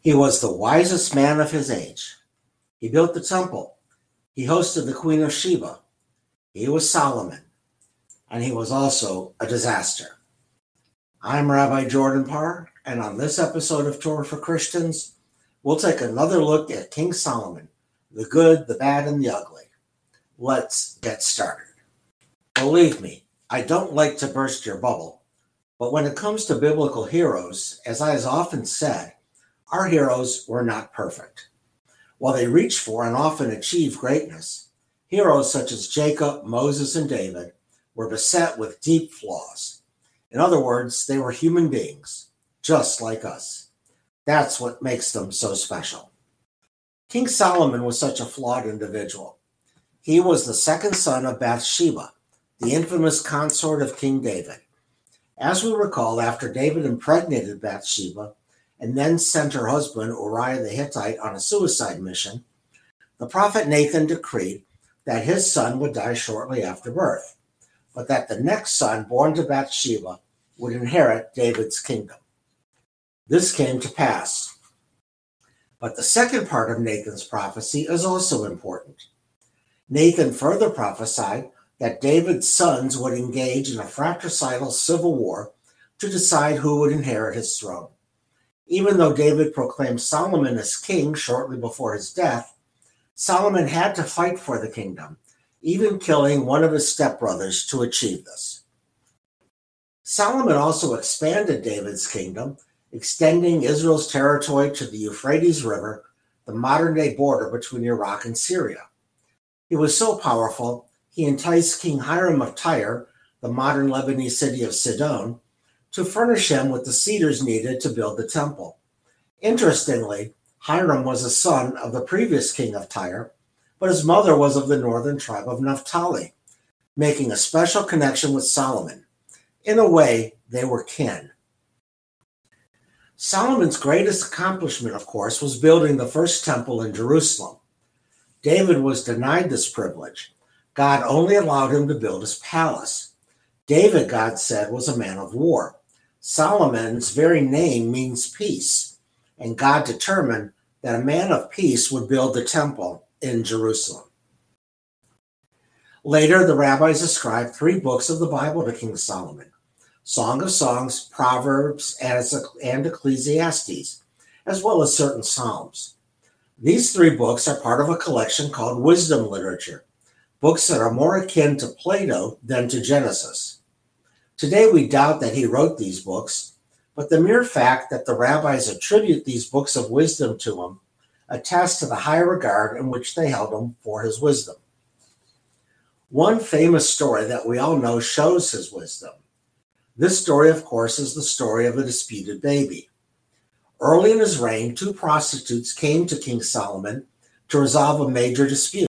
He was the wisest man of his age. He built the temple. He hosted the Queen of Sheba. He was Solomon. And he was also a disaster. I'm Rabbi Jordan Parr, and on this episode of Torah for Christians, we'll take another look at King Solomon the good, the bad, and the ugly. Let's get started. Believe me, I don't like to burst your bubble, but when it comes to biblical heroes, as I have often said, our heroes were not perfect. While they reached for and often achieved greatness, heroes such as Jacob, Moses, and David were beset with deep flaws. In other words, they were human beings, just like us. That's what makes them so special. King Solomon was such a flawed individual. He was the second son of Bathsheba, the infamous consort of King David. As we recall, after David impregnated Bathsheba and then sent her husband Uriah the Hittite on a suicide mission, the prophet Nathan decreed that his son would die shortly after birth, but that the next son born to Bathsheba would inherit David's kingdom. This came to pass but the second part of Nathan's prophecy is also important. Nathan further prophesied that David's sons would engage in a fratricidal civil war to decide who would inherit his throne. Even though David proclaimed Solomon as king shortly before his death, Solomon had to fight for the kingdom, even killing one of his stepbrothers to achieve this. Solomon also expanded David's kingdom extending Israel's territory to the Euphrates River, the modern day border between Iraq and Syria. He was so powerful, he enticed King Hiram of Tyre, the modern Lebanese city of Sidon, to furnish him with the cedars needed to build the temple. Interestingly, Hiram was a son of the previous king of Tyre, but his mother was of the northern tribe of Naphtali, making a special connection with Solomon. In a way, they were kin. Solomon's greatest accomplishment, of course, was building the first temple in Jerusalem. David was denied this privilege. God only allowed him to build his palace. David, God said, was a man of war. Solomon's very name means peace, and God determined that a man of peace would build the temple in Jerusalem. Later, the rabbis ascribed three books of the Bible to King Solomon Song of Songs, Proverbs, and Ecclesiastes, as well as certain Psalms. These three books are part of a collection called Wisdom Literature, books that are more akin to Plato than to Genesis. Today, we doubt that he wrote these books, but the mere fact that the rabbis attribute these books of wisdom to him attests to the high regard in which they held him for his wisdom. One famous story that we all know shows his wisdom. This story, of course, is the story of a disputed baby. Early in his reign, two prostitutes came to King Solomon to resolve a major dispute.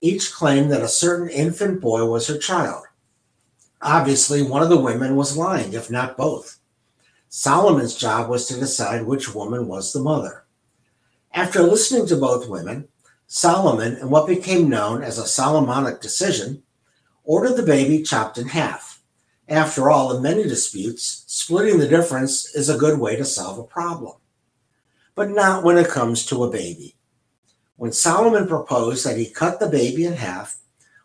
Each claimed that a certain infant boy was her child. Obviously, one of the women was lying, if not both. Solomon's job was to decide which woman was the mother. After listening to both women, Solomon, in what became known as a Solomonic decision, ordered the baby chopped in half. After all, in many disputes, splitting the difference is a good way to solve a problem. But not when it comes to a baby. When Solomon proposed that he cut the baby in half,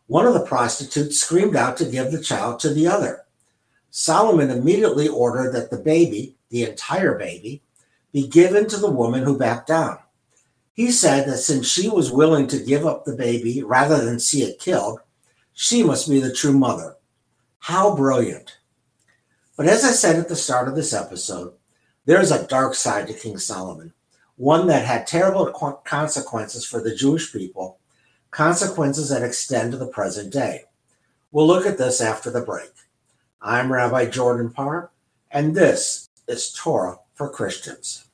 one of the prostitutes screamed out to give the child to the other. Solomon immediately ordered that the baby, the entire baby, be given to the woman who backed down. He said that since she was willing to give up the baby rather than see it killed, she must be the true mother. How brilliant. But as I said at the start of this episode, there is a dark side to King Solomon, one that had terrible consequences for the Jewish people, consequences that extend to the present day. We'll look at this after the break. I'm Rabbi Jordan Parr, and this is Torah for Christians.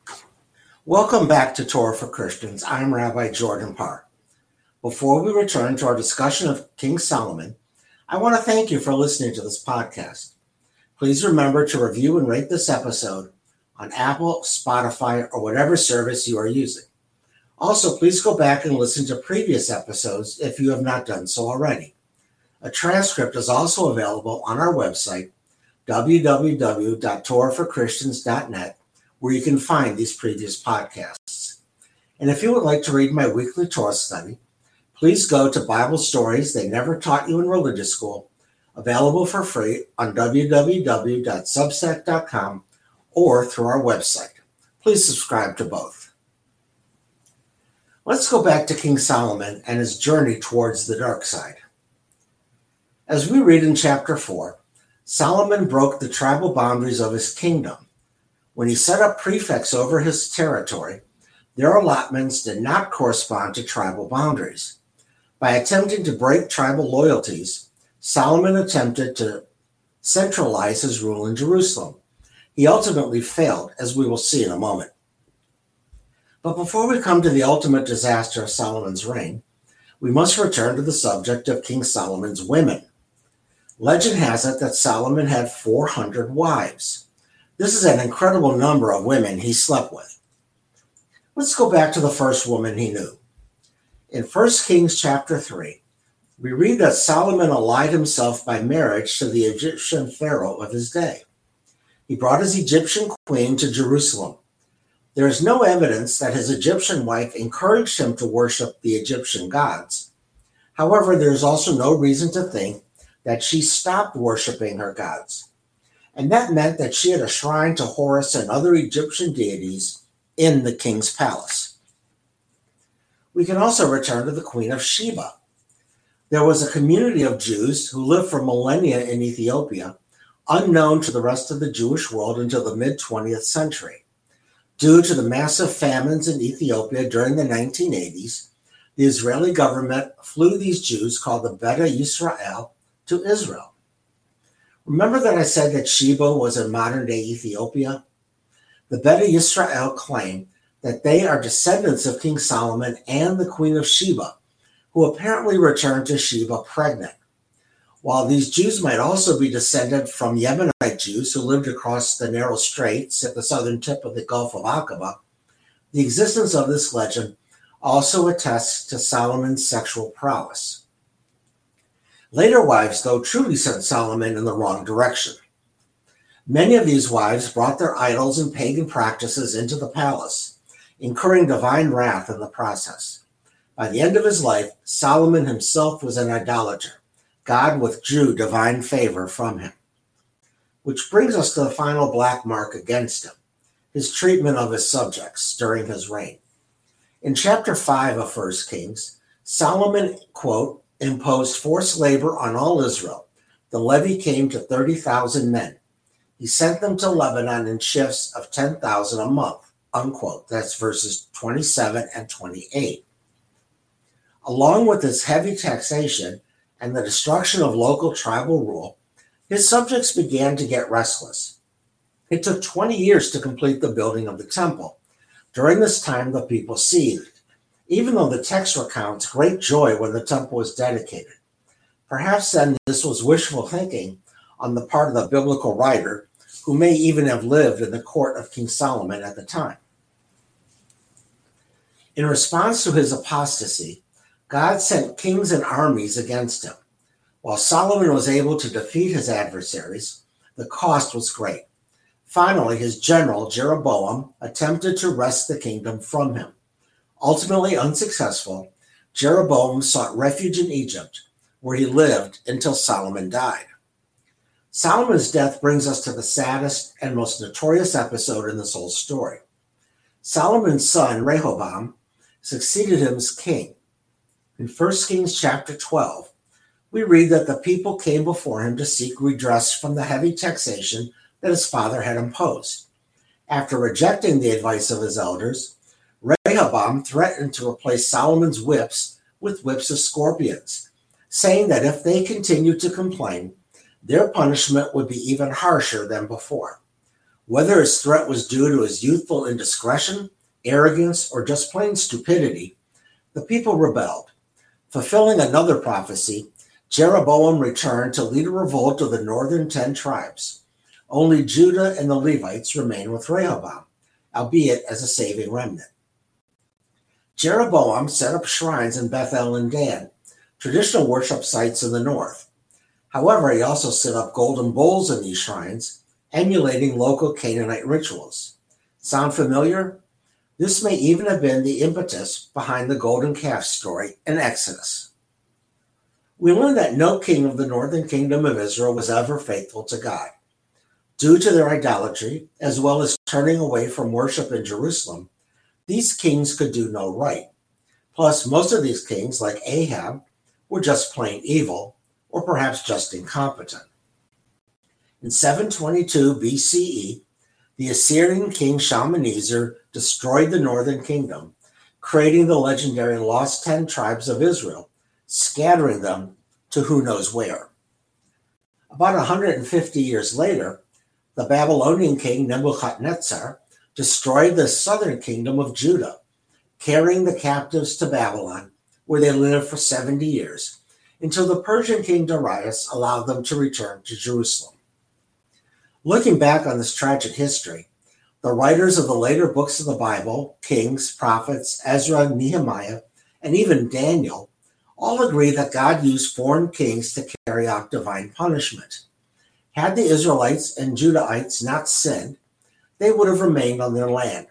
Welcome back to Torah for Christians. I'm Rabbi Jordan Parr. Before we return to our discussion of King Solomon, I want to thank you for listening to this podcast. Please remember to review and rate this episode on Apple, Spotify, or whatever service you are using. Also, please go back and listen to previous episodes if you have not done so already. A transcript is also available on our website, www.torahforchristians.net, where you can find these previous podcasts. And if you would like to read my weekly Torah study, please go to Bible Stories They Never Taught You in Religious School, available for free on www.substack.com or through our website. Please subscribe to both. Let's go back to King Solomon and his journey towards the dark side. As we read in chapter 4, Solomon broke the tribal boundaries of his kingdom. When he set up prefects over his territory, their allotments did not correspond to tribal boundaries. By attempting to break tribal loyalties, Solomon attempted to centralize his rule in Jerusalem. He ultimately failed, as we will see in a moment. But before we come to the ultimate disaster of Solomon's reign, we must return to the subject of King Solomon's women. Legend has it that Solomon had 400 wives. This is an incredible number of women he slept with. Let's go back to the first woman he knew. In 1 Kings chapter 3, we read that Solomon allied himself by marriage to the Egyptian pharaoh of his day. He brought his Egyptian queen to Jerusalem. There is no evidence that his Egyptian wife encouraged him to worship the Egyptian gods. However, there is also no reason to think that she stopped worshiping her gods. And that meant that she had a shrine to Horus and other Egyptian deities in the king's palace. We can also return to the Queen of Sheba. There was a community of Jews who lived for millennia in Ethiopia, unknown to the rest of the Jewish world until the mid 20th century. Due to the massive famines in Ethiopia during the 1980s, the Israeli government flew these Jews called the Beta Yisrael to Israel. Remember that I said that Sheba was in modern day Ethiopia? The Beta Yisrael claim that they are descendants of King Solomon and the Queen of Sheba, who apparently returned to Sheba pregnant. While these Jews might also be descended from Yemenite Jews who lived across the narrow straits at the southern tip of the Gulf of Aqaba, the existence of this legend also attests to Solomon's sexual prowess. Later wives, though, truly sent Solomon in the wrong direction. Many of these wives brought their idols and pagan practices into the palace, incurring divine wrath in the process. By the end of his life, Solomon himself was an idolater. God withdrew divine favor from him. Which brings us to the final black mark against him his treatment of his subjects during his reign. In chapter 5 of 1 Kings, Solomon, quote, imposed forced labor on all Israel. The levy came to 30,000 men. He sent them to Lebanon in shifts of 10,000 a month, unquote. That's verses 27 and 28. Along with this heavy taxation and the destruction of local tribal rule, his subjects began to get restless. It took 20 years to complete the building of the temple. During this time, the people seethed even though the text recounts great joy when the temple was dedicated. Perhaps then this was wishful thinking on the part of the biblical writer, who may even have lived in the court of King Solomon at the time. In response to his apostasy, God sent kings and armies against him. While Solomon was able to defeat his adversaries, the cost was great. Finally, his general, Jeroboam, attempted to wrest the kingdom from him. Ultimately unsuccessful, Jeroboam sought refuge in Egypt, where he lived until Solomon died. Solomon's death brings us to the saddest and most notorious episode in this whole story. Solomon's son, Rehoboam, succeeded him as king. In 1 Kings chapter 12, we read that the people came before him to seek redress from the heavy taxation that his father had imposed. After rejecting the advice of his elders, Rehoboam threatened to replace Solomon's whips with whips of scorpions, saying that if they continued to complain, their punishment would be even harsher than before. Whether his threat was due to his youthful indiscretion, arrogance, or just plain stupidity, the people rebelled. Fulfilling another prophecy, Jeroboam returned to lead a revolt of the northern ten tribes. Only Judah and the Levites remained with Rehoboam, albeit as a saving remnant. Jeroboam set up shrines in Bethel and Dan, traditional worship sites in the north. However, he also set up golden bowls in these shrines, emulating local Canaanite rituals. Sound familiar? This may even have been the impetus behind the golden calf story in Exodus. We learn that no king of the northern kingdom of Israel was ever faithful to God. Due to their idolatry, as well as turning away from worship in Jerusalem, these kings could do no right. Plus, most of these kings, like Ahab, were just plain evil, or perhaps just incompetent. In 722 BCE, the Assyrian king Shalmaneser destroyed the northern kingdom, creating the legendary Lost Ten Tribes of Israel, scattering them to who knows where. About 150 years later, the Babylonian king Nebuchadnezzar destroyed the southern kingdom of Judah, carrying the captives to Babylon, where they lived for 70 years, until the Persian king Darius allowed them to return to Jerusalem. Looking back on this tragic history, the writers of the later books of the Bible, Kings, Prophets, Ezra, Nehemiah, and even Daniel, all agree that God used foreign kings to carry out divine punishment. Had the Israelites and Judahites not sinned, they would have remained on their land.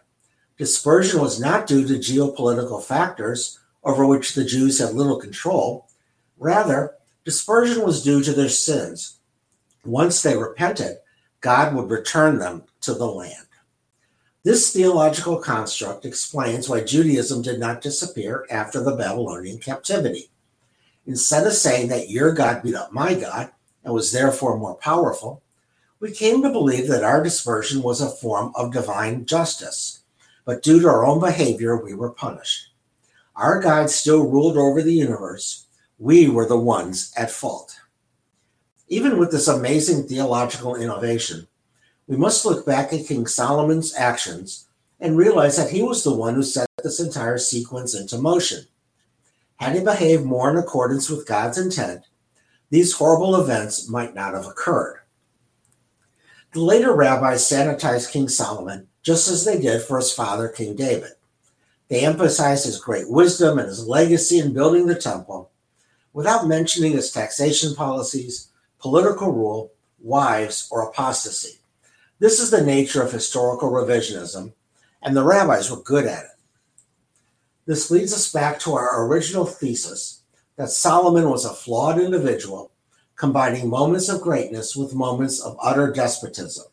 Dispersion was not due to geopolitical factors over which the Jews had little control. Rather, dispersion was due to their sins. Once they repented, God would return them to the land. This theological construct explains why Judaism did not disappear after the Babylonian captivity. Instead of saying that your God beat up my God, and was therefore more powerful, we came to believe that our dispersion was a form of divine justice, but due to our own behavior, we were punished. Our God still ruled over the universe. We were the ones at fault. Even with this amazing theological innovation, we must look back at King Solomon's actions and realize that he was the one who set this entire sequence into motion. Had he behaved more in accordance with God's intent, these horrible events might not have occurred. The later rabbis sanitized King Solomon just as they did for his father, King David. They emphasized his great wisdom and his legacy in building the temple without mentioning his taxation policies, political rule, wives, or apostasy. This is the nature of historical revisionism, and the rabbis were good at it. This leads us back to our original thesis that Solomon was a flawed individual, combining moments of greatness with moments of utter despotism.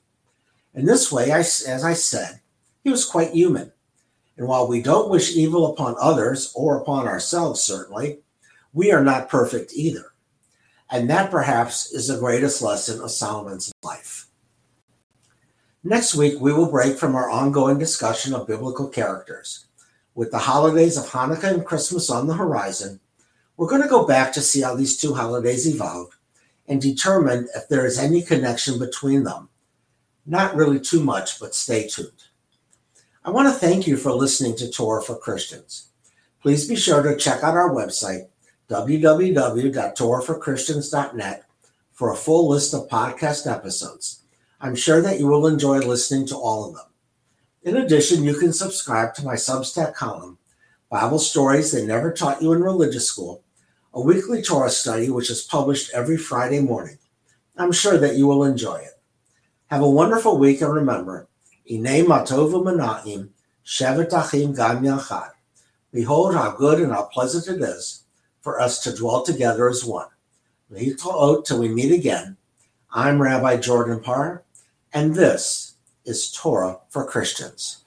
In this way, I, as I said, he was quite human. And while we don't wish evil upon others or upon ourselves, certainly, we are not perfect either. And that perhaps is the greatest lesson of Solomon's life. Next week, we will break from our ongoing discussion of biblical characters. With the holidays of Hanukkah and Christmas on the horizon, we're going to go back to see how these two holidays evolved and determine if there is any connection between them. Not really too much, but stay tuned. I want to thank you for listening to Torah for Christians. Please be sure to check out our website, www.torahforchristians.net, for a full list of podcast episodes. I'm sure that you will enjoy listening to all of them. In addition, you can subscribe to my Substack column, Bible Stories They Never Taught You in Religious School, a weekly Torah study which is published every Friday morning. I'm sure that you will enjoy it. Have a wonderful week and remember, Ine Matovu Manaim, Shevet Achim Gam Yachad. Behold how good and how pleasant it is for us to dwell together as one. Till we meet again, I'm Rabbi Jordan Parr, and this is Torah for Christians.